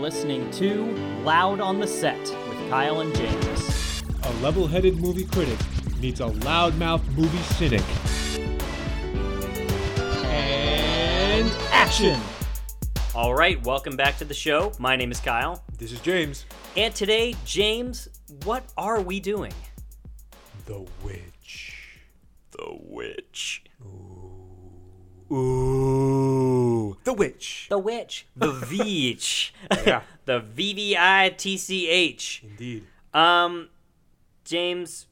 listening to Loud on the Set with Kyle and James. A level headed movie critic meets a loudmouth movie cynic. And action! All right, welcome back to the show. My name is Kyle. This is James. And today, James, what are we doing? The Witch. The Witch. Ooh. The Witch. The Witch. The Veach. Yeah. the V V I T C H. Indeed. Um, James,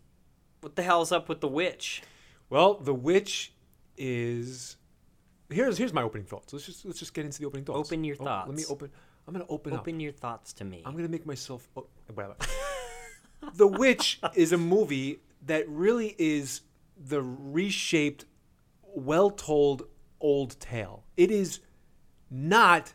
what the hell's up with the witch? Well, The Witch is. Here's here's my opening thoughts. Let's just let's just get into the opening thoughts. Open your Oh, Let me open. I'm gonna open, up. Open your thoughts to me. I'm gonna make myself. Oh, well, the Witch is a movie that really is the reshaped, well-told old tale. It is not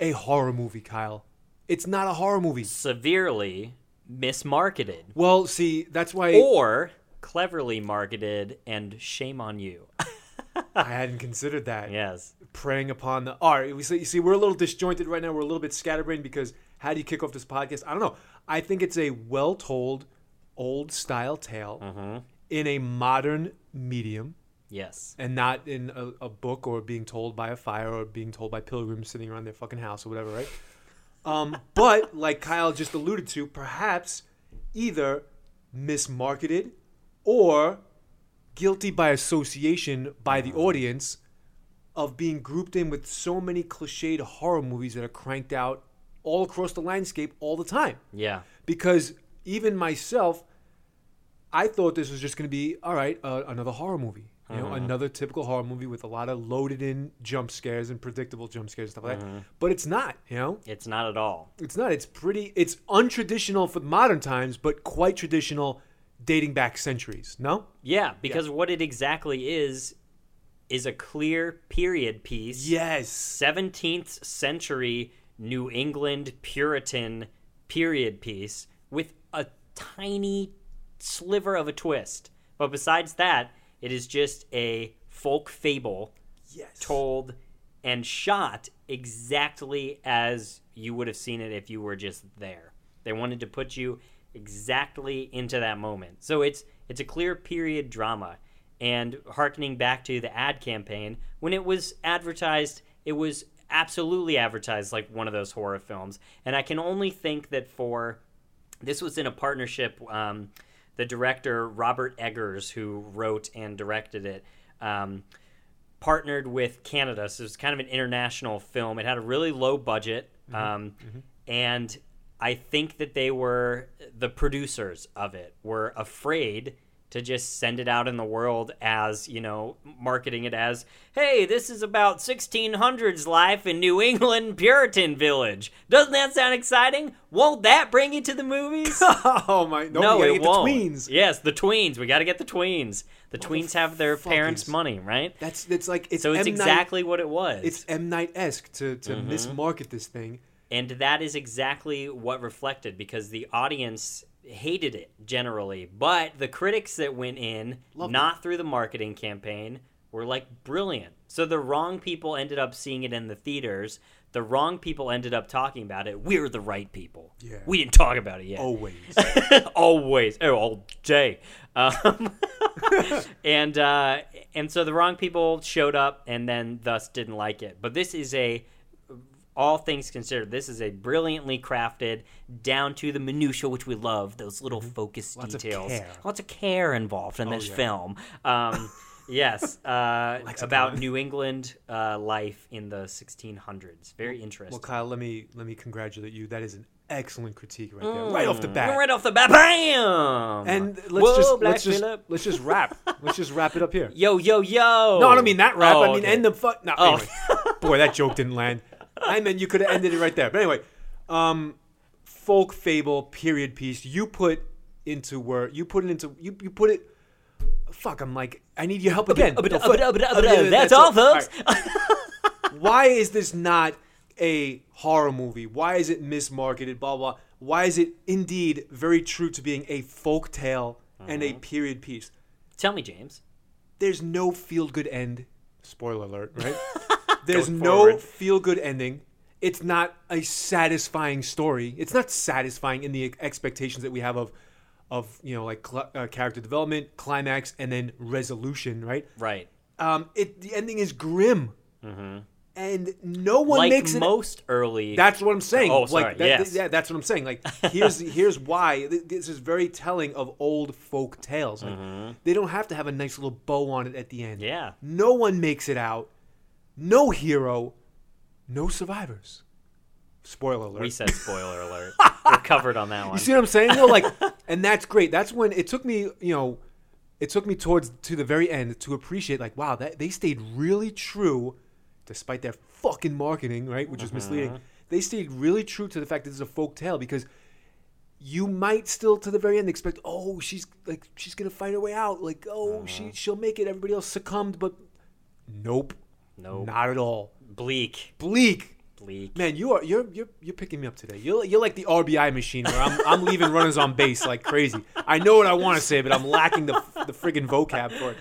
a horror movie, Kyle. It's not a horror movie. Severely mismarketed. Well, see, that's why Or cleverly marketed and shame on you. I hadn't considered that. yes. preying upon the. All right, we see, you see, we're a little disjointed right now. We're a little bit scatterbrained because how do you kick off this podcast? I don't know. I think it's a well told, old style tale Mm-hmm. in a modern medium Yes. and not in a, a book or being told by a fire or being told by pilgrims sitting around their fucking house or whatever, right? Um, but like Kyle just alluded to, perhaps either mismarketed or guilty by association by the audience of being grouped in with so many cliched horror movies that are cranked out all across the landscape all the time Yeah. because even myself, I thought this was just going to be all right, uh, another horror movie. You know, mm-hmm. another typical horror movie with a lot of loaded in jump scares and predictable jump scares and stuff like that. Mm-hmm. But it's not. You know, It's not at all. it's not. It's pretty. It's untraditional for modern times, but quite traditional, dating back centuries. No. Yeah, because what it exactly is is a clear period piece. Yes. 17th century New England Puritan period piece with a tiny sliver of a twist. But besides that, it is just a folk fable Yes. told and shot exactly as you would have seen it if you were just there. They wanted to put you exactly into that moment. So it's it's a clear period drama. And harkening back to the ad campaign, when it was advertised, it was absolutely advertised like one of those horror films. And I can only think that for this was in a partnership. Um, the director Robert Eggers, who wrote and directed it, um, partnered with Canada, so it's kind of an international film. It had a really low budget, um, and I think that they were the producers of it were afraid to just send it out in the world as you know marketing it as hey this is about 1600s life in new england puritan village doesn't that sound exciting won't that bring you to the movies oh my! No, no, it get the won't. tweens. Yes, the tweens. We got to get the tweens. The tweens have their parents' is- money, right? That's it's like it's So it's M. Night- exactly what it was. it's M Night esque to to Mm-hmm. mismarket this thing. and that is exactly what reflected because the audience hated it generally, but the critics that went in, not through the marketing campaign, were like brilliant. So the wrong people ended up seeing it in the theaters. The wrong people ended up talking about it. We're the right people. Yeah. We didn't talk about it yet. Always. always oh, all day um, and uh, and so the wrong people showed up and then thus didn't like it but this is a all things considered this is a brilliantly crafted down to the minutia which we love those little focus Mm-hmm. Lots of details care. lots of care involved in this yeah. film um, yes uh, about new england uh, life in the 1600s very interesting Well, Kyle, let me let me congratulate you. That is an excellent critique right there, right off the bat. Mm. right off the bat bam And let's Whoa, just Black let's just Phillip. let's just wrap. let's just wrap it up here. Yo, yo, yo. No, I don't mean that rap. Oh, I mean okay. end the fuck. No, Oh. anyway. boy, that joke didn't land. I meant you could have ended it right there. But anyway, um, folk fable period piece. You put into word. You put it into you. You put it. Fuck, I'm like, I need your help again. That's all, folks. Why is this not a horror movie? Why is it mismarketed? Blah blah. Why is it indeed very true to being a folk tale and Mm-hmm. a period piece? Tell me, James. there's no feel good end. Spoiler alert, right? there's no feel good ending. it's not a satisfying story. It's not satisfying in the expectations that we have of of you know like cl- uh, character development, climax, and then resolution. Right. Right. Um. It the ending is grim, and no one like makes it. most early. That's what I'm saying. Oh, like, sorry, that- yes. yeah, that's what I'm saying. Like, here's here's why this is very telling of old folk tales. Like, they don't have to have a nice little bow on it at the end. Mm-hmm. yeah. No one makes it out. No hero. No survivors. Spoiler alert. We said spoiler alert. We're covered on that one. You see what I'm saying? though? like, and that's great. That's when it took me, you know, it took me towards to the very end to appreciate, like, wow, that they stayed really true, despite their fucking marketing, right, which is mm-hmm. misleading. They stayed really true to the fact that this is a folk tale because you might still to the very end expect, oh, she's like she's gonna fight her way out, like, oh, she mm-hmm. she'll make it. Everybody else succumbed, but nope, Nope. not at all. Bleak. Bleak. Bleak. Man, you are you're you're you're picking me up today. You're you're like the RBI machine where I'm I'm leaving runners on base like crazy. I know what I want to say, but I'm lacking the the friggin' vocab for it.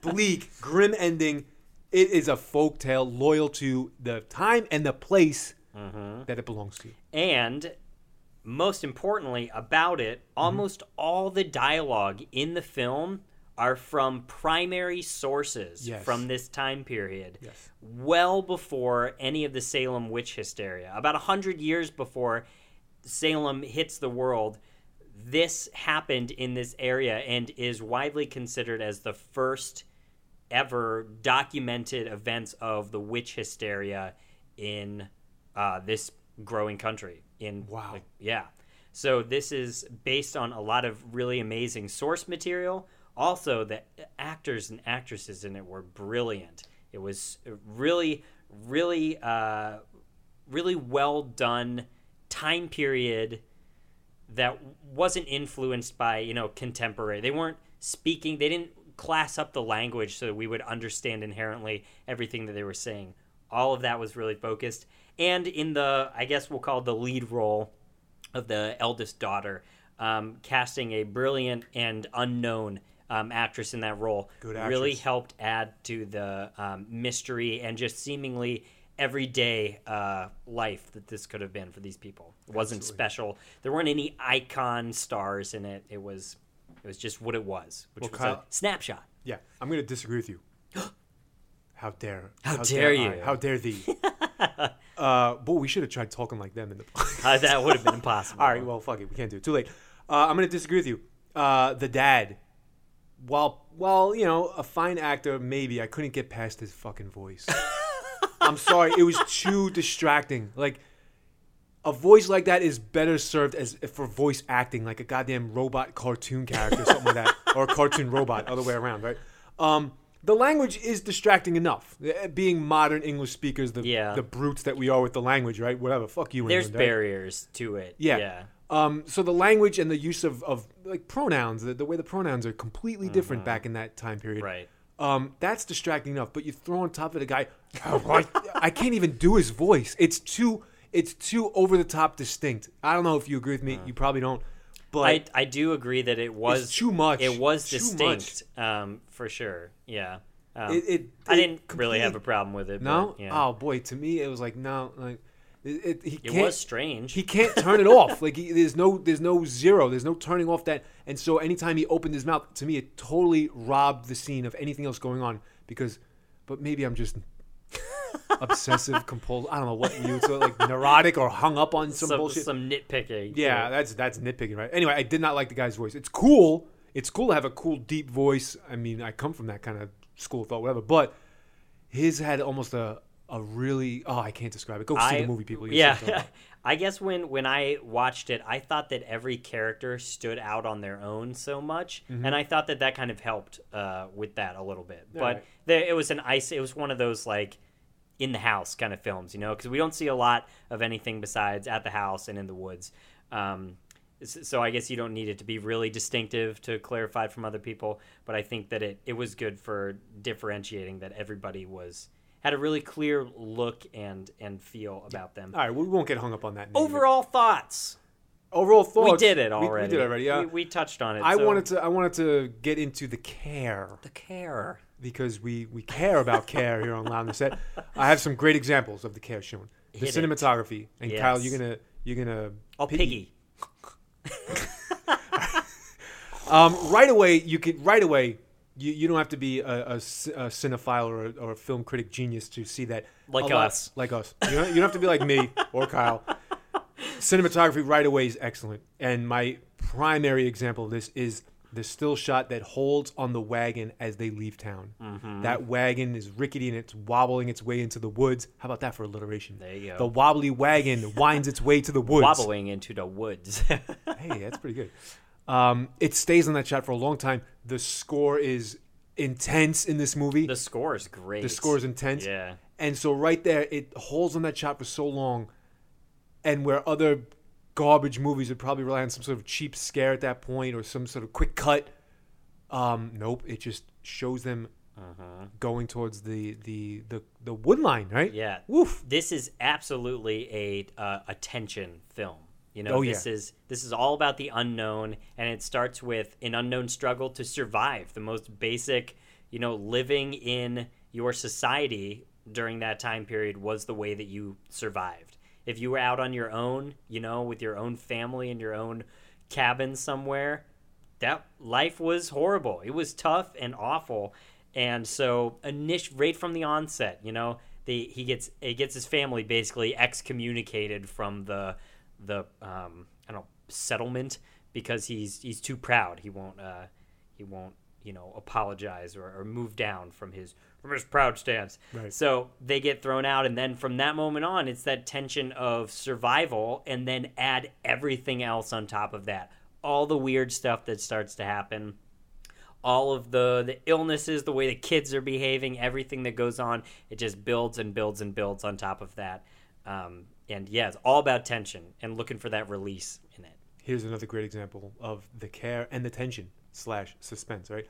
Bleak, grim ending. It is a folk tale loyal to the time and the place that it belongs to. And most importantly about it, Mm-hmm. almost all the dialogue in the film are from primary sources Yes. from this time period. Yes. Well before any of the Salem witch hysteria. About a hundred years before Salem hits the world, this happened in this area and is widely considered as the first ever documented events of the witch hysteria in uh, this growing country. In Wow. like, yeah. So this is based on a lot of really amazing source material. Also, the actors and actresses in it were brilliant. It was really, really, uh, really well done time period that wasn't influenced by you know contemporary. They weren't speaking they didn't class up the language so that we would understand inherently everything that they were saying. All of that was really focused. And in the i guess we'll call the lead role of the eldest daughter um, casting a brilliant and unknown um, actress in that role really helped add to the um, mystery and just seemingly everyday uh, life that this could have been for these people. It wasn't special. There weren't any icon stars in it. It was it was just what it was, which Well, was Kyle- a snapshot. Yeah, I'm gonna disagree with you. How dare? How dare I? you. How dare thee? uh, but we should have tried talking like them in the. Uh, that would have been impossible. All right, well, fuck it. We can't do it. Too late. Uh, I'm going to disagree with you. Uh, the dad, while, while, you know, a fine actor, maybe, I couldn't get past his fucking voice. I'm sorry. It was too distracting. Like, a voice like that is better served as for voice acting, like a goddamn robot cartoon character, or something like that, or a cartoon robot, other way around, right? Um, the language is distracting enough. Eh, Being modern English speakers, the Yeah. the brutes that we are with the language, right? Whatever. Fuck you. There's England, right? barriers to it. Yeah. Yeah. Um, so the language and the use of, of like pronouns, the, the way the pronouns are completely different Mm-hmm. back in that time period. Right. Um, that's distracting enough. But you throw on top of the guy, I can't even do his voice. It's too it's too over the top distinct. I don't know if you agree with me. You probably don't. But. I, I do agree that it was too much. It was distinct, um, for sure. Yeah. Um, it, it, I didn't really have a problem with it. no. But, yeah. Oh boy, to me it was like no, like it, it, he it can't. was strange. He can't turn it off. Like he, there's no there's no zero. There's no turning off that. And so anytime he opened his mouth, to me it totally robbed the scene of anything else going on. Because, but maybe I'm just obsessive compulsive. I don't know what you would say, like neurotic or hung up on some, some, bullshit. some nitpicking. yeah, that's that's nitpicking, right? Anyway, I did not like the guy's voice. It's cool. It's cool to have a cool deep voice. I mean, I come from that kind of school of thought, whatever. But his had almost a a really oh I can't describe it. Go see I- the movie, people. You Yeah. I guess when when I watched it, I thought that every character stood out on their own so much, Mm-hmm. and I thought that that kind of helped uh, with that a little bit. But Right. there, it was an ice. It was one of those like in the house kind of films, you know, because we don't see a lot of anything besides at the house and in the woods. Um, so I guess you don't need it to be really distinctive to clarify from other people, but I think that it, it was good for differentiating that everybody was had a really clear look and and feel about them. All right, we won't get hung up on that. Overall thoughts. overall thoughts. we did it already. We, did it already. Yeah. we, we touched on it. I so- wanted to. I wanted to get into the care the care. because we we care about care here on Loud and Set. I have some great examples of the care shown. the Hit it. cinematography. And Kyle, you're gonna you're gonna Oh, piggy. Um, right away, you could right away. You, you don't have to be a cinephile or a, or a film critic genius to see that. Like a lot- us. like us. You don't, you don't have to be like me or Kyle. Cinematography right away is excellent, and my primary example of this is the still shot that holds on the wagon as they leave town. Mm-hmm. That wagon is rickety and it's wobbling its way into the woods. How about that for alliteration? There you go. The wobbly wagon winds its way to the woods. Wobbling into the woods. Hey, that's pretty good. Um, it stays on that shot for a long time. The score is intense in this movie. the score is great. The score is intense. Yeah. And so right there, it holds on that shot for so long. And where other garbage movies would probably rely on some sort of cheap scare at that point or some sort of quick cut. Um, nope, it just shows them going towards the the the, the wood line, right? Uh-huh. Yeah. Woof. This is absolutely a uh, a tension film. You know, Oh, this is this is all about the unknown, and it starts with an unknown struggle to survive. The most basic, you know, living in your society during that time period was the way that you survived. If you were out on your own, you know, with your own family in your own cabin somewhere, that life was horrible. It was tough and awful. And so, init- right from the onset, you know, the he gets he gets his family basically excommunicated from the the um, I don't know settlement because he's he's too proud. He won't uh, he won't you know apologize or, or move down from his from his proud stance. Right. So they get thrown out, and then from that moment on, it's that tension of survival, and then add everything else on top of that. All the weird stuff that starts to happen, all of the the illnesses, the way the kids are behaving, everything that goes on, it just builds and builds and builds on top of that. Um, and yeah, it's all about tension and looking for that release in it. Here's another great example of the care and the tension slash suspense, right?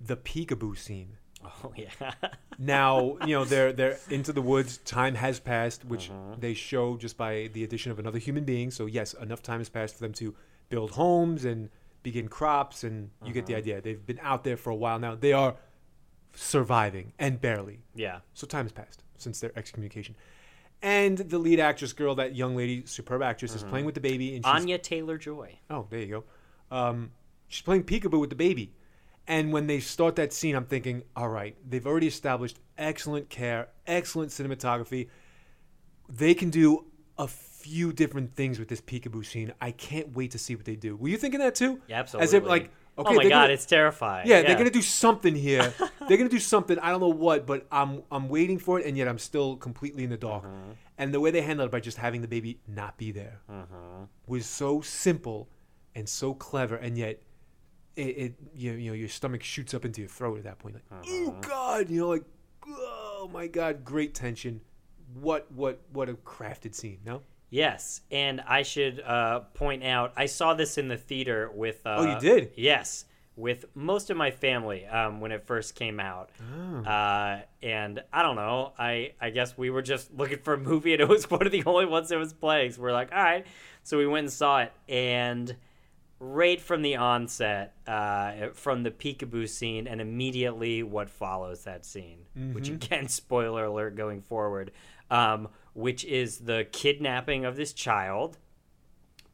The peekaboo scene. Oh yeah, Now, you know, they're they're into the woods. Time has passed, which mm-hmm. they show just by the addition of another human being. So yes, enough time has passed for them to build homes and begin crops, and you get the mm-hmm. idea. They've been out there for a while now. They are surviving and barely. yeah, So time has passed since their excommunication. And the lead actress girl, that young lady, superb actress, is playing with the baby, and she's Anya Taylor Joy. Oh, there you go. Um, she's playing peekaboo with the baby. And when they start that scene, I'm thinking, all right, they've already established excellent care, excellent cinematography. They can do a few different things with this peekaboo scene. I can't wait to see what they do. Were you thinking that too? Yeah, absolutely. As if like, okay, oh my god, gonna- it's terrifying. yeah, they're gonna do something here. they're gonna do something. I don't know what, but I'm I'm waiting for it, and yet I'm still completely in the dark. Uh-huh. And the way they handled it by just having the baby not be there Uh-huh. was so simple and so clever, and yet it, it you, you know your stomach shoots up into your throat at that point. Like, oh god, you know, like oh my god, great tension. What what what a crafted scene, no? Yes, and I should uh, point out I saw this in the theater with. Uh, Oh, you did? Yes, with most of my family um, when it first came out. Oh. Uh, and I don't know. I I guess we were just looking for a movie, and it was one of the only ones that was playing. So we're like, all right. So we went and saw it, and right from the onset, uh, from the peekaboo scene, and immediately what follows that scene, which again, spoiler alert going forward, um, which is the kidnapping of this child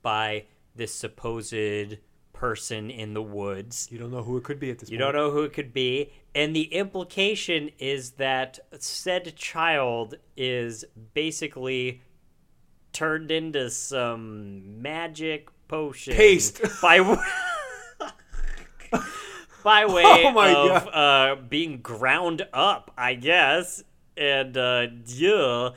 by this supposed person in the woods. You don't know who it could be at this You point. You don't know who it could be. And the implication is that said child is basically turned into some magic potion. Paste. By, by way Oh of uh, being ground up, I guess. And, uh, yeah.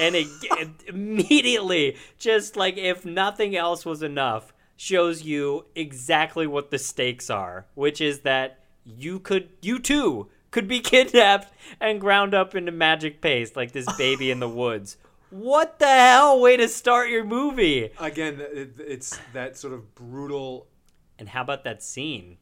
And it, it immediately, just like if nothing else was enough, shows you exactly what the stakes are, which is that you could, you too, could be kidnapped and ground up into magic paste like this baby in the woods. What the hell? Way to start your movie. Again, it, it's that sort of brutal. And how about that scene?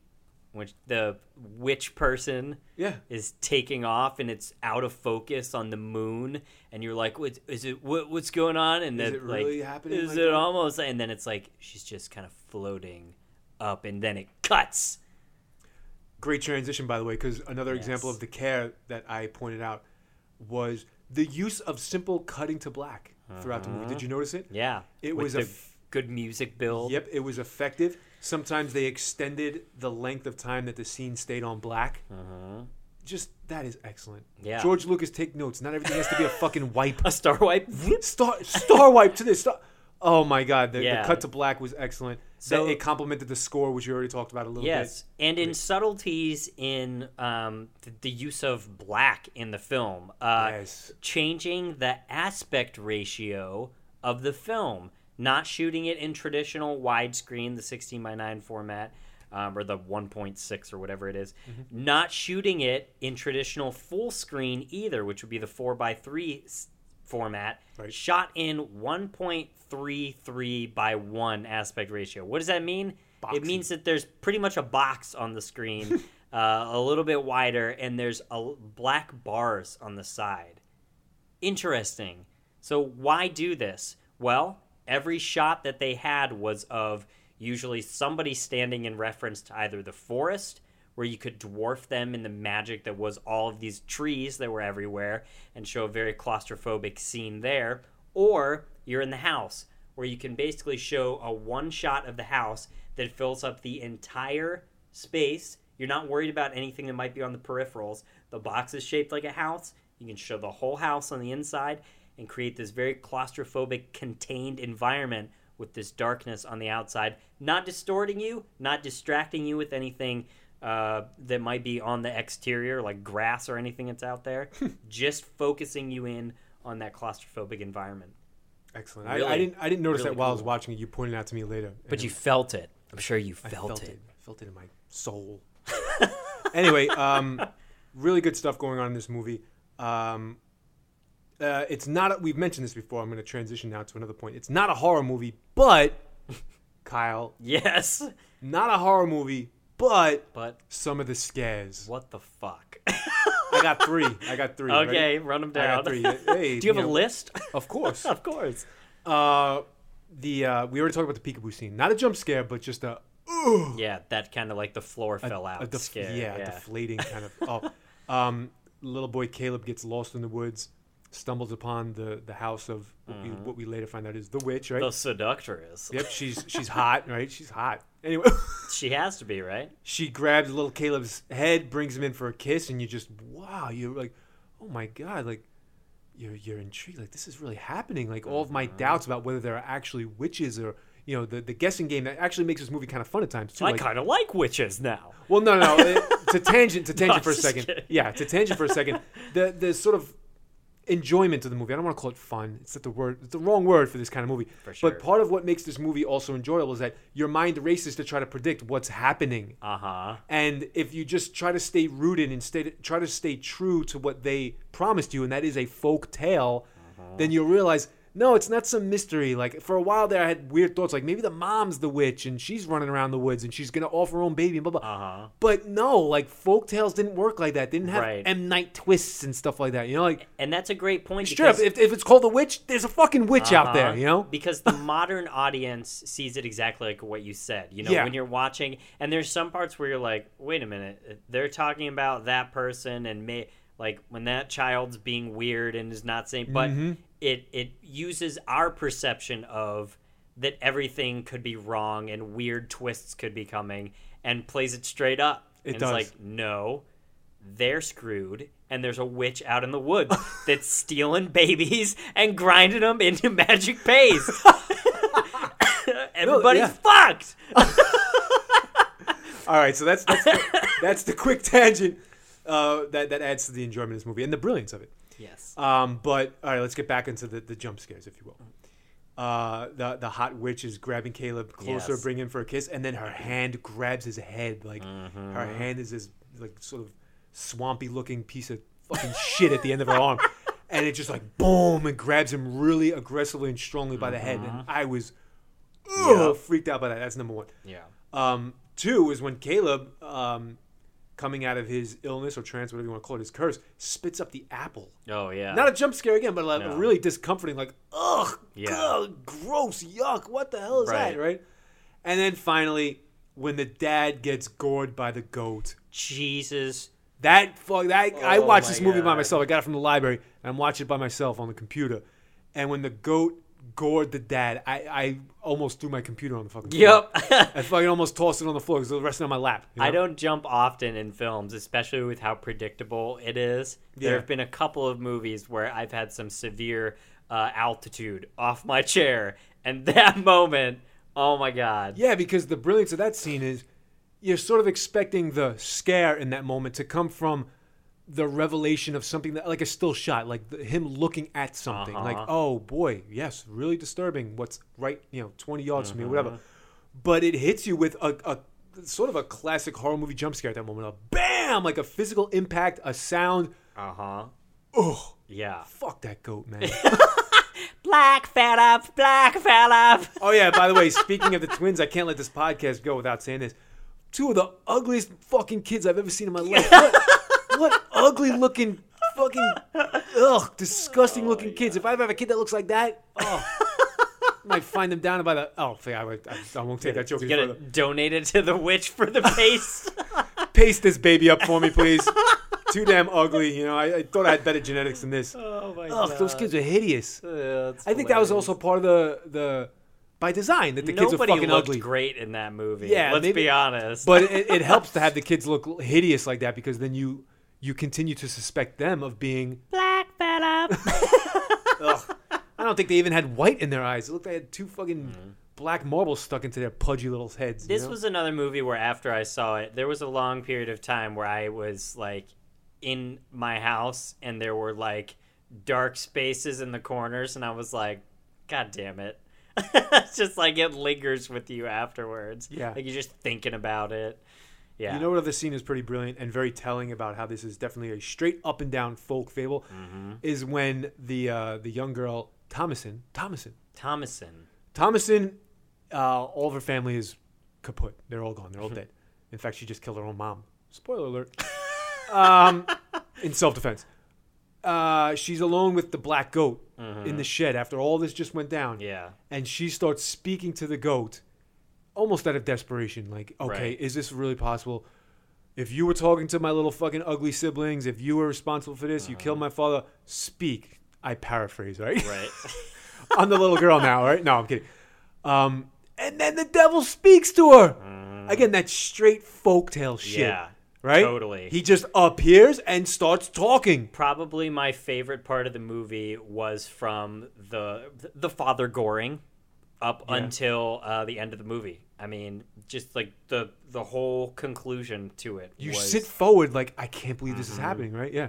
Which the witch person Yeah. is taking off and it's out of focus on the moon and you're like what is it what, what's going on and Is then it like really happening is like it that? almost and then it's like she's just kind of floating up and then it cuts Great transition, by the way, because another example of the care that I pointed out was the use of simple cutting to black throughout the movie. Did uh-huh. you notice it? Yeah. It with was a the f- good music build. Yep, it was effective. Sometimes they extended the length of time that the scene stayed on black. Just that is excellent. Uh-huh. Yeah. George Lucas, take notes. Not everything has to be a fucking wipe. A star wipe. Star star wipe to this. Star- oh my god, the, Yeah. the cut to black was excellent. So- So it complemented the score, which you already talked about a little bit. Yes, and in subtleties in um, th- the use of black in the film, uh, Yes. changing the aspect ratio of the film, not shooting it in traditional widescreen, the 16 by 9 format, um, or the 1.6 or whatever it is, Mm-hmm. not shooting it in traditional full screen either, which would be the 4 by 3 format, Right. shot in 1.33 by 1 aspect ratio. What does that mean? It means that there's pretty much a box on the screen, uh, a little bit wider, and there's a, black bars on the side. Interesting. So why do this? Well, every shot that they had was of usually somebody standing in reference to either the forest, where you could dwarf them in the magic that was all of these trees that were everywhere and show a very claustrophobic scene there, or you're in the house, where you can basically show a one shot of the house that fills up the entire space. You're not worried about anything that might be on the peripherals. The box is shaped like a house. You can show the whole house on the inside and create this very claustrophobic, contained environment with this darkness on the outside, not distorting you, not distracting you with anything uh, that might be on the exterior, like grass or anything that's out there, just focusing you in on that claustrophobic environment. Excellent. I, Really- I didn't. I didn't notice really that while I was watching it. You pointed it out to me later. But you felt it. I'm sure you I felt, felt it. it. I felt it in my soul. anyway, um, really good stuff going on in this movie. Um, uh, it's not. A, we've mentioned this before. I'm going to transition now to another point. It's not a horror movie, but Kyle, Yes, not a horror movie, but but some of the scares. what the fuck? I got three. I got three. Ready? okay, run them I down. got three. Hey, Do you have a know, list? Of course. of course. Uh, the uh, we already talked about the peekaboo scene. Not a jump scare, but just a ooh, Yeah, that kind of like the floor a- fell out a def- scare. Yeah, Yeah, deflating kind of. Oh, um, little boy Caleb gets lost in the woods, stumbles upon the the house of what, we, what we later find out is the witch. Right. Mm-hmm. the seductress. Yep. She's she's hot. Right. She's hot. Anyway, She has to be right. she grabs little Caleb's head, brings him in for a kiss, and you just wow. You're like, oh my god, like. You're, you're intrigued like this is really happening like all of my Mm-hmm. doubts about whether there are actually witches or you know the, the guessing game that actually makes this movie kind of fun at times too I like, kind of like witches now. Well, no, no, no. to tangent, to tangent I'm for a second. kidding. Yeah, to tangent for a second. The the sort of enjoyment of the movie. I don't want to call it fun. It's not the word. It's the wrong word for this kind of movie. For sure. But part of what makes this movie also enjoyable is that your mind races to try to predict what's happening. Uh huh. And if you just try to stay rooted and stay, try to stay true to what they promised you, and that is a folk tale, Uh-huh. then you'll realize no, it's not some mystery. Like for a while there, I had weird thoughts, like maybe the mom's the witch and she's running around the woods and she's gonna offer her own baby and blah blah. Uh huh. But no, like folk tales didn't work like that. They didn't have Right. M Night twists and stuff like that. You know, like And that's a great point. straight up, if, if it's called the witch, there's a fucking witch out there. Uh-huh. You know, because the modern audience sees it exactly like what you said you know Yeah. when you're watching and there's some parts where you're like wait a minute they're talking about that person and may like when that child's being weird and is not saying but Mm-hmm. It it uses our perception of that everything could be wrong and weird twists could be coming and plays it straight up It and does. it's like no they're screwed and there's a witch out in the woods that's stealing babies and grinding them into magic paste everybody's fucked all right. So that's that's the, that's the quick tangent uh, that that adds to the enjoyment of this movie and the brilliance of it. Yes Um, but all right, let's get back into the, the jump scares, if you will. Uh, the the hot witch is grabbing Caleb closer, Yes. bringing him for a kiss, and then her hand grabs his head. Like Mm-hmm. her hand is this like sort of swampy looking piece of fucking shit at the end of her arm, and it just like boom and grabs him really aggressively and strongly by the head. And I was ugh, Mm-hmm. Freaked out by that. That's number one. yeah Um, two is when Caleb, um, coming out of his illness or trance, whatever you want to call it, his curse, spits up the apple. oh yeah Not a jump scare again, but like No. really discomforting. Like, ugh, Yeah. ugh, gross, yuck. What the hell is Right. that, right? And then finally, when the dad gets gored by the goat, jesus That fuck that I Oh watched this movie by myself. I got it from the library and I'm watching it by myself on the computer. And when the goat gored the dad, I, I almost threw my computer on the fucking floor. Yep. I fucking almost tossed it on the floor because it was resting on my lap. you I don't jump often in films, especially with how predictable it is. There Yeah. have been a couple of movies where I've had some severe uh, altitude off my chair, and that moment, oh my god. Yeah, because the brilliance of that scene is you're sort of expecting the scare in that moment to come from the revelation of something that, like a still shot, like the, him looking at something, like, Uh-huh. oh boy, yes, really disturbing. What's right, you know, 20 yards from me, Mm-hmm. whatever. But it hits you with a, a sort of a classic horror movie jump scare at that moment. A bam, like a physical impact, a sound. Uh huh. Oh, Yeah. fuck that goat, man. Black fella, black fella. Oh yeah, by the way, speaking of the twins, I can't let this podcast go without saying this. Two of the ugliest fucking kids I've ever seen in my life. What, ugly looking fucking ugh, disgusting looking kids. If I ever have a kid that looks like that, oh I might find them down by the oh yeah, I, would- I, I won't take that joke You gotta donate it to the witch for the paste. Paste this baby up for me, please. Too damn ugly, you know. I, I thought I had better genetics than this. oh my Ugh, those kids are hideous. Uh, I think that was also part of the the by design that the kids Nobody are fucking ugly. great in that movie. Yeah, let's maybe- be honest. but it, it helps to have the kids look hideous like that because then you you continue to suspect them of being. black fella. Ugh. I don't think they even had white in their eyes. It looked like they had two fucking mm-hmm. black marbles stuck into their pudgy little heads. you This know? was another movie where after I saw it, there was a long period of time where I was like in my house and there were like dark spaces in the corners and I was like, God damn it. it's just like it lingers with you afterwards. Yeah. Like you're just thinking about it. Yeah. You know what other scene is pretty brilliant and very telling about how this is definitely a straight up and down folk fable Mm-hmm. is when the uh, the young girl Thomasin Thomasin Thomasin. Thomasin, uh, all of her family is kaput. They're all gone. They're Mm-hmm. all dead. In fact, she just killed her own mom. Spoiler alert. um, in self defense. Uh, she's alone with the black goat in the shed after all this just went down. Mm-hmm. Yeah. And she starts speaking to the goat almost out of desperation. Like, okay, Right. is this really possible? If you were talking to my little fucking ugly siblings, if you were responsible for this, you killed my father, speak. I paraphrase, right? Right. I'm the little girl now, right? No, I'm kidding. Um, and then the devil speaks to her. Again, that straight folktale shit. Mm. yeah. Right? Totally. He just appears and starts talking. Probably my favorite part of the movie was from the the father goring up Yeah. until uh, the end of the movie. I mean, just like the the whole conclusion to it. You was, sit forward like, I can't believe Mm-hmm. this is happening, right? Yeah.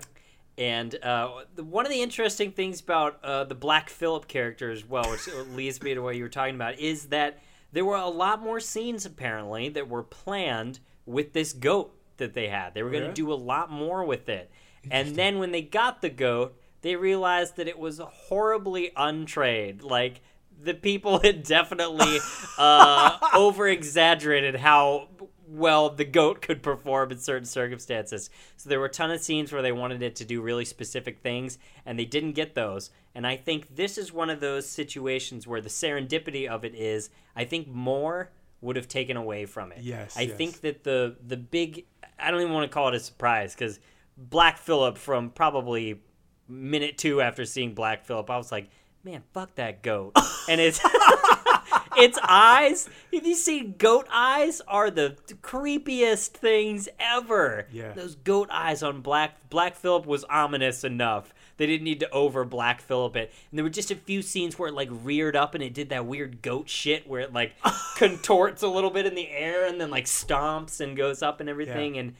And uh, the, one of the interesting things about uh, the Black Phillip character as well, which leads me to what you were talking about, is that there were a lot more scenes apparently that were planned with this goat that they had. They were going to Yeah? do a lot more with it. And then when they got the goat, they realized that it was horribly untrained. Like the people had definitely uh, over exaggerated how well the goat could perform in certain circumstances. So there were a ton of scenes where they wanted it to do really specific things, and they didn't get those. And I think this is one of those situations where the serendipity of it is, I think more would have taken away from it. Yes, I yes. think that the the big I don't even want to call it a surprise because Black Phillip from probably minute two after seeing Black Phillip, I was like, man, fuck that goat. and it's its eyes, if you see goat eyes, are the creepiest things ever. Yeah. Those goat eyes on Black Black Phillip was ominous enough. They didn't need to over Black Phillip it. And there were just a few scenes where it like reared up and it did that weird goat shit where it like contorts a little bit in the air and then like stomps and goes up and everything and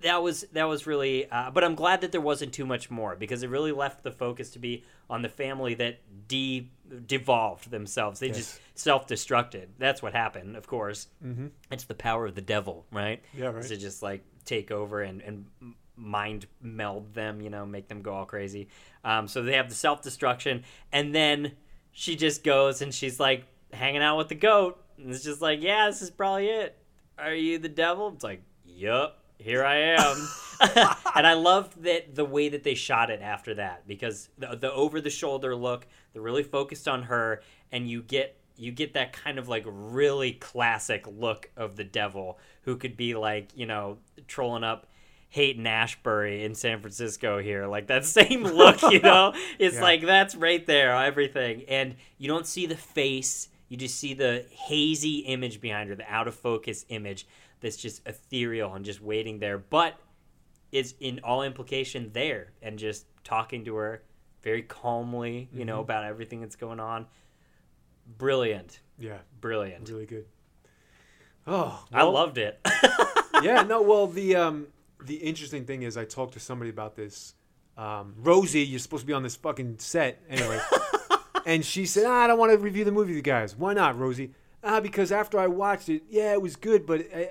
that was that was really uh, but i'm glad that there wasn't too much more because it really left the focus to be on the family that de devolved themselves. They just self-destructed. That's what happened of course. Mm-hmm. it's the power of the devil right? Yeah, right. to just like take over and and mind meld them you know make them go all crazy. Um, so they have the self-destruction and then she just goes and she's like hanging out with the goat. And it's just like yeah this is probably it. Are you the devil? It's like yup here I am. and I loved that the way that they shot it after that because the, the over the shoulder look, they're really focused on her, and you get you get that kind of like really classic look of the devil who could be like you know trolling up. Haight Ashbury in San Francisco here. Like that same look, you know? It's Yeah. like that's right there, everything. And you don't see the face, you just see the hazy image behind her, the out of focus image that's just ethereal and just waiting there. But is in all implication there and just talking to her very calmly, you Mm-hmm. know, about everything that's going on. Brilliant. Yeah, Brilliant. really good. Oh, I loved it. yeah, no. Well, the um, the interesting thing is, I talked to somebody about this. Um, Rosie, you're supposed to be on this fucking set anyway, and she said, ah, "I don't want to review the movie, with you guys. Why not, Rosie? Ah, because after I watched it, yeah, it was good, but I,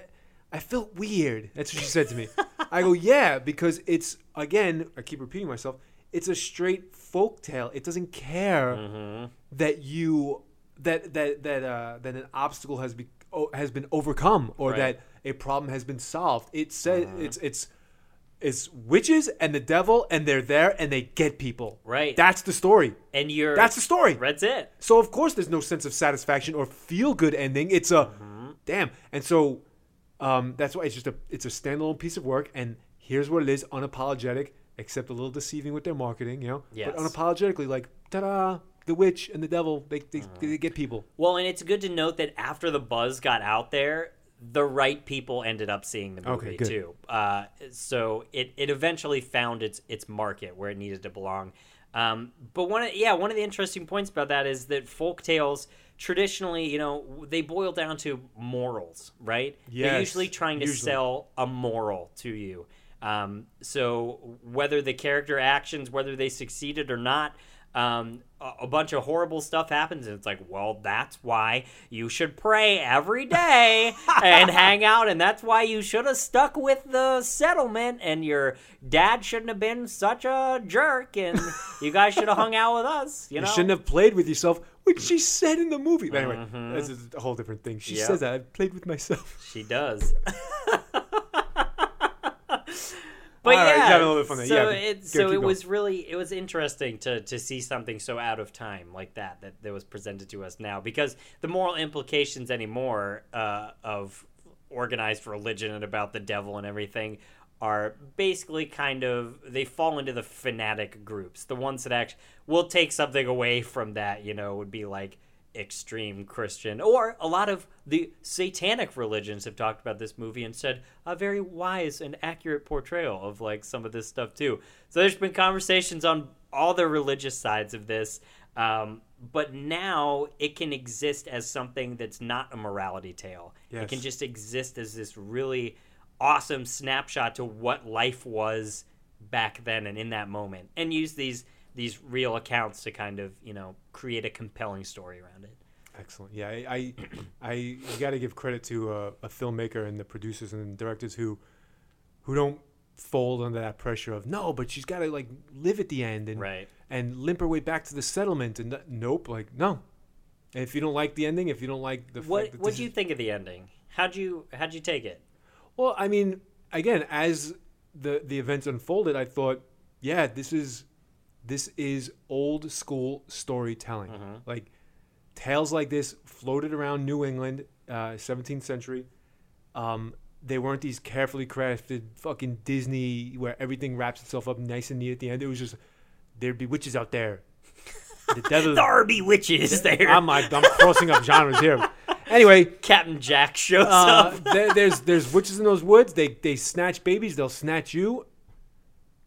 I felt weird. That's what she said to me. I go, yeah, because it's again, I keep repeating myself. It's a straight folk tale. It doesn't care hmm that you that that that uh, that an obstacle has be, o- has been overcome or Right. that a problem has been solved. It says it's it's it's witches and the devil and they're there and they get people. Right. That's the story. and you're That's the story. that's it. So of course there's no sense of satisfaction or feel good ending. It's a Mm-hmm. damn. And so um, that's why it's just a it's a standalone piece of work and here's what it is unapologetic except a little deceiving with their marketing, you know. Yes. But unapologetically like ta-da, the witch and the devil they they, Mm-hmm. they get people. Well, and it's good to note that after the buzz got out there, the right people ended up seeing the movie Okay, too. Uh, so it, it eventually found its its market where it needed to belong. Um, but one of yeah one of the interesting points about that is that folk tales traditionally you know they boil down to morals right? They're usually trying to usually. sell a moral to you. Um, so whether the character actions whether they succeeded or not um, a, a bunch of horrible stuff happens and it's like well that's why you should pray every day and hang out and that's why you should have stuck with the settlement and your dad shouldn't have been such a jerk and you guys should have hung out with us you You, shouldn't have played with yourself, which she said in the movie. But anyway, Mhm. that's a whole different thing. She Yep. says that I played with myself. She does. but All right, yeah, having a little bit fun so Yeah, it good, so it going. was really it was interesting to to see something so out of time like that that that was presented to us now because the moral implications anymore uh, of organized religion and about the devil and everything are basically kind of they fall into the fanatic groups the ones that actually will take something away from that you know would be like extreme Christian, or a lot of the satanic religions have talked about this movie and said a very wise and accurate portrayal of like some of this stuff too. So there's been conversations on all the religious sides of this, um, but now it can exist as something that's not a morality tale. It can just exist as this really awesome snapshot to what life was back then and in that moment, and use these these real accounts to kind of you know create a compelling story around it. Excellent. Yeah, I, I, I you got to give credit to uh, a filmmaker and the producers and directors who, who don't fold under that pressure of no, but she's got to like live at the end and Right. and limp her way back to the settlement and nope, like no. And if you don't like the ending, if you don't like the What What do you think of the ending? How'd you How'd you take it? Well, I mean, again, as the the events unfolded, I thought, yeah, this is this is old school storytelling. Mhm. Like tales like this floated around New England, uh, 17th century. Um, they weren't these carefully crafted fucking Disney where everything wraps itself up nice and neat at the end. It was just there'd be witches out there. The devil. There be witches there. I'm, like, I'm crossing up genres here. Anyway, Captain Jack shows uh, up. there, there's there's witches in those woods. They they snatch babies. They'll snatch you,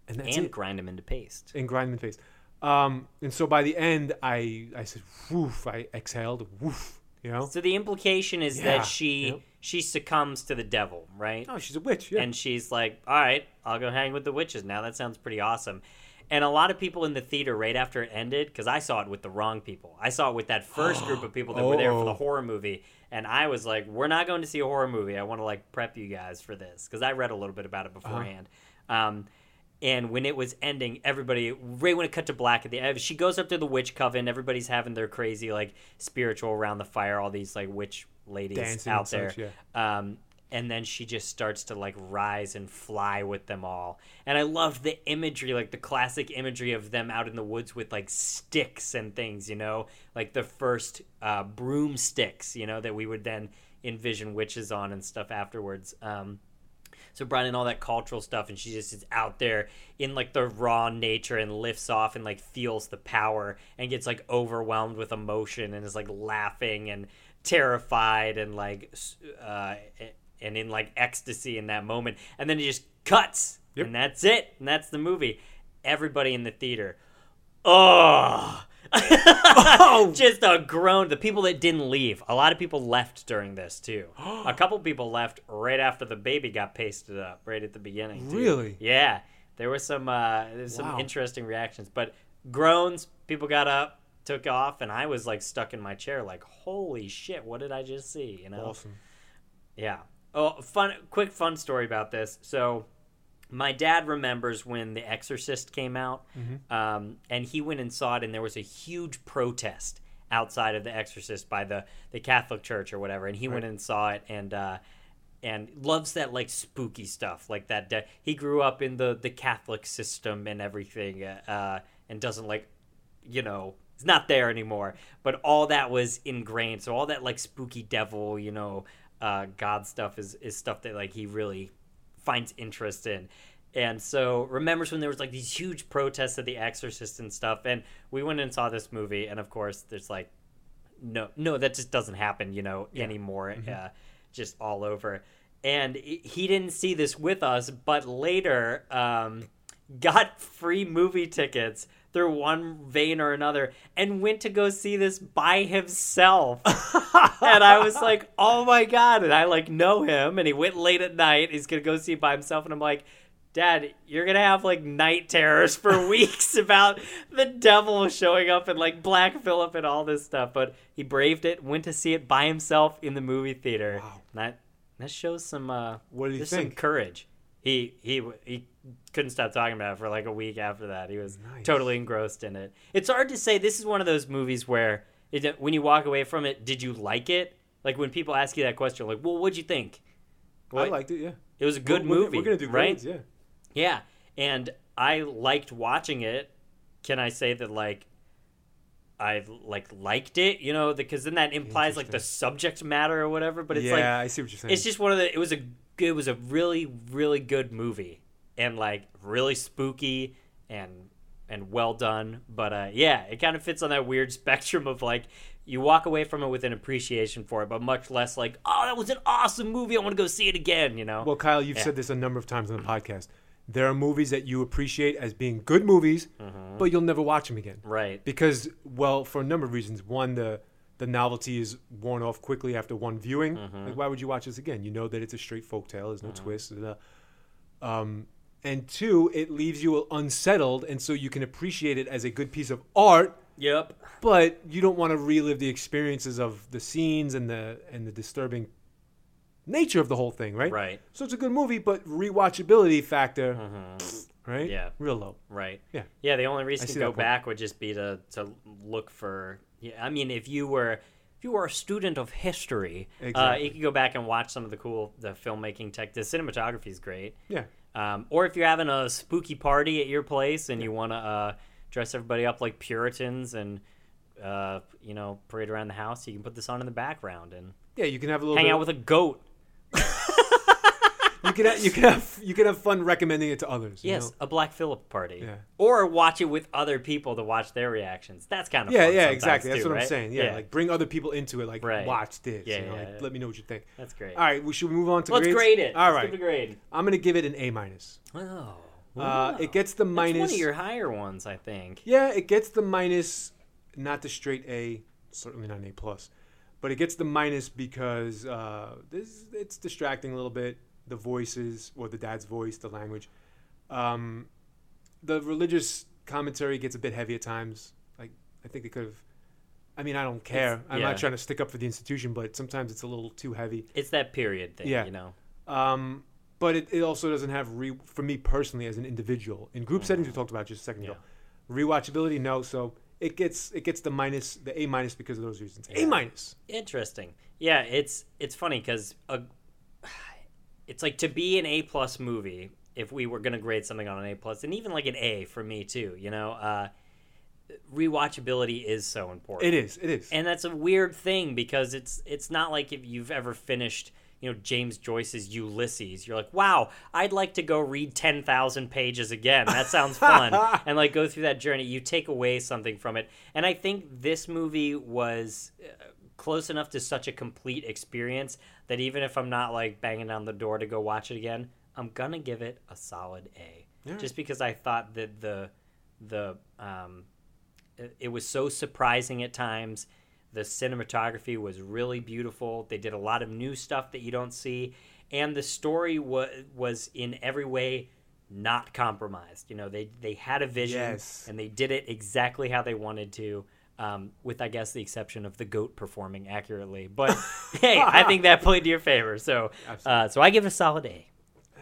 and that's and it. grind them into paste. And grind them in the face. Um, and so by the end, I I said woof. I exhaled woof. You know. So the implication is Yeah, that she yep. she succumbs to the devil, right? Oh, she's a witch. Yeah. And she's like, "All right, I'll go hang with the witches now. That sounds pretty awesome." And a lot of people in the theater right after it ended, because I saw it with the wrong people. I saw it with that first group of people that were there for the horror movie, and I was like, "We're not going to see a horror movie. I want to like prep you guys for this because I read a little bit about it beforehand." Um, and when it was ending, everybody right when it cut to black at the end, she goes up to the witch coven. Everybody's having their crazy like spiritual around the fire. All these like witch ladies Dancing out there. such, yeah. Um, and then she just starts to like rise and fly with them all. And I loved the imagery, like the classic imagery of them out in the woods with like sticks and things, you know, like the first uh, broomsticks, you know, that we would then envision witches on and stuff afterwards. Um, So brought in all that cultural stuff, and she just is out there in like the raw nature and lifts off and like feels the power and gets like overwhelmed with emotion and is like laughing and terrified and like uh, and in like ecstasy in that moment, and then it just cuts, Yep. and that's it, and that's the movie. Everybody in the theater, oh. just a groan. The people that didn't leave, a lot of people left during this too. a couple people left right after the baby got pasted up, right at the beginning. too. Really? Yeah, there was some uh, some Wow. interesting reactions, but groans. People got up, took off, and I was like stuck in my chair, like, holy shit, what did I just see? You know? Awesome. Yeah. Oh, fun. Quick fun story about this. So, my dad remembers when The Exorcist came out, um, and he went and saw it, and there was a huge protest outside of The Exorcist by the the Catholic Church or whatever, and he went and saw it, and. Uh, and loves that like spooky stuff like that de- he grew up in the the catholic system and everything uh, and doesn't like you know it's not there anymore but all that was ingrained so all that like spooky devil you know uh, god stuff is is stuff that like he really finds interest in. And so remembers when there was like these huge protests of the exorcist and stuff and we went and saw this movie and of course there's like no no that just doesn't happen you know anymore uh, just all over. And he he didn't see this with us but later um, got free movie tickets through one vein or another and went to go see this by himself and i was like oh my god and i like know him and he went late at night he's gonna go see it by himself and i'm like Dad, you're gonna have like night terrors for weeks about the devil showing up and like Black Phillip and all this stuff. But he braved it, went to see it by himself in the movie theater. Wow. And that that shows some uh What did he there's some think? courage. He he he couldn't stop talking about it for like a week after that. He was Nice. totally engrossed in it. It's hard to say. This is one of those movies where it, when you walk away from it, did you like it? Like when people ask you that question, like, "Well, what'd you think?" Well I liked it. Yeah. It was a good We're- we're- movie. We're gonna do right? Yeah. Yeah, and I liked watching it. Can I say that like I like liked it? You know, because then that implies like the subject matter or whatever. But it's yeah, like I see what you're saying. it's just one of the. It was a it was a really really good movie and like really spooky and and well done. But uh, yeah, it kind of fits on that weird spectrum of like you walk away from it with an appreciation for it, but much less like oh that was an awesome movie. I want to go see it again. You know. Well, Kyle, you've Yeah. said this a number of times on the podcast. There are movies that you appreciate as being good movies, Mm-hmm. but you'll never watch them again right. because, well, for a number of reasons. One, the the novelty is worn off quickly after one viewing. Mm-hmm. Like, why would you watch this again? You know that it's a straight folk tale. There's no twist. da, da. Um, and two, it leaves you unsettled, and so you can appreciate it as a good piece of art, Yep. but you don't want to relive the experiences of the scenes and the and the disturbing nature of the whole thing, right? Right. So it's a good movie, but rewatchability factor, right? Mm-hmm. Yeah. real low. Right. Yeah. Yeah. The only reason to go back would just be to to look for. Yeah. I mean, if you were if you were a student of history, uh, Exactly. you could go back and watch some of the cool the filmmaking tech. The cinematography is great. Yeah, Um, or if you're having a spooky party at your place and you want to uh, dress everybody up like Puritans and uh, you know parade around the house, you can put this on in the background and yeah. You can have a little hang out with a goat. you can have, you can have you can have fun recommending it to others. you Yes, know? a Black Phillip party. Yeah. Or watch it with other people to watch their reactions. That's kind of Yeah, fun yeah, exactly. That's too, what I'm saying. Yeah, like bring other people into it. Like Right. watch this. Yeah, you know, yeah, like, yeah. Let me know what you think. that's great. All right, we should move on to Let's grades? grade it. All Let's right, give it a grade. I'm gonna give it an A minus. Oh, Uh, it gets the That's minus. one of your higher ones, I think. Yeah, it gets the minus, not the straight A, certainly not an A plus, but it gets the minus because uh, this it's distracting a little bit. The voices, or the dad's voice, the language, um, the religious commentary gets a bit heavy at times. Like I think it could have. I mean, I don't care. It's- I'm yeah. not trying to stick up for the institution, but sometimes it's a little too heavy. It's that period thing, Yeah. you know. Um, but it, it also doesn't have re for me personally as an individual in group settings we talked about just a second ago. Rewatchability, no. So it gets it gets the minus the A minus because of those reasons. Yeah. A minus. Interesting. Yeah, it's it's funny because it's like to be an A plus movie. If we were gonna grade something on an A plus, and even like an A for me too, you know, uh, rewatchability is so important. It is. It is. and that's a weird thing because it's it's not like if you've ever finished you know James Joyce's Ulysses. You're like, wow, I'd like to go read ten thousand pages again. That sounds fun, and like go through that journey. You take away something from it, and I think this movie was. Uh, close enough to such a complete experience that even if I'm not like banging on the door to go watch it again, I'm gonna give it a solid A. Yeah. Just because I thought that the the um, it, it was so surprising at times. The cinematography was really beautiful. They did a lot of new stuff that you don't see, and the story was was in every way not compromised. You know, they they had a vision Yes. and they did it exactly how they wanted to. Um, with I guess the exception of the goat performing accurately, but hey, I think that played to your favor. So, uh, so I give it a solid A.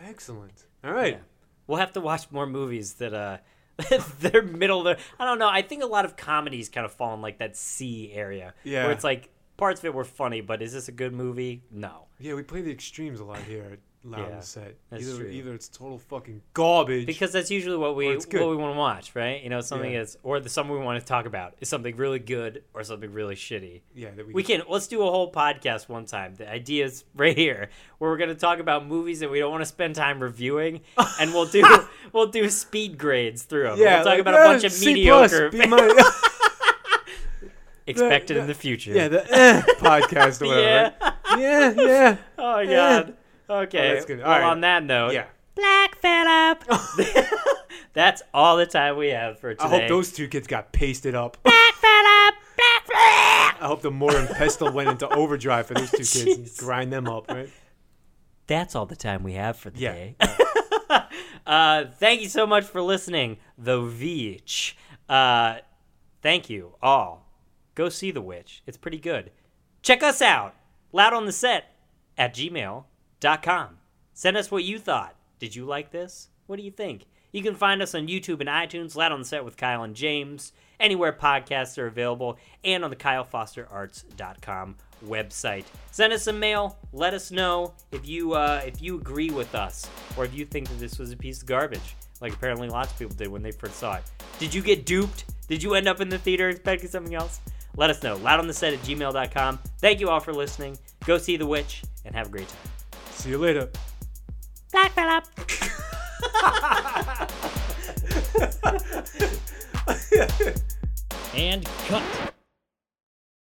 Excellent. All right. Yeah. We'll have to watch more movies that uh they're middle of the I don't know. I think a lot of comedies kind of fall in like that C area. Yeah. Where it's like parts of it were funny, but is this a good movie? No. Yeah, we play the extremes a lot here Loud Yeah, the Set. either true. either it's total fucking garbage. Because that's usually what we Or it's good. what we want to watch, right? You know, something Yeah. is or the something we want to talk about is something really good or something really shitty. yeah, that we, We can let's do a whole podcast one time. The idea is right here, where we're gonna talk about movies that we don't want to spend time reviewing, and we'll do we'll do speed grades through them. yeah, we'll talk like, about a eh, bunch of C mediocre plus, expected the- in the future. yeah, the eh, podcast or whatever. yeah. Yeah, yeah, Oh my Yeah. god. Okay. Oh, that's good. Well, All right. on that note, yeah. Black Phillip. That's all the time we have for today. I hope those two kids got pasted up. Black Phillip. Black Phillip. I hope the Mortar and Pestle went into overdrive for those two kids and grind them up, right? That's all the time we have for the Yeah. day. uh, thank you so much for listening, The Witch. Uh, thank you all. Go see The Witch. It's pretty good. Check us out, loud on the set at gmail.com. Send us what you thought. Did you like this? What do you think? You can find us on YouTube and iTunes, Loud on the Set with Kyle and James, anywhere podcasts are available, and on the KyleFosterArts.com website. Send us a mail. Let us know if you uh, if you agree with us or if you think that this was a piece of garbage, like apparently lots of people did when they first saw it. Did you get duped? Did you end up in the theater expecting something else? Let us know. Loud on the set at gmail.com. Thank you all for listening. Go see The Witch and have a great time. See you later. Black Phillip. and cut.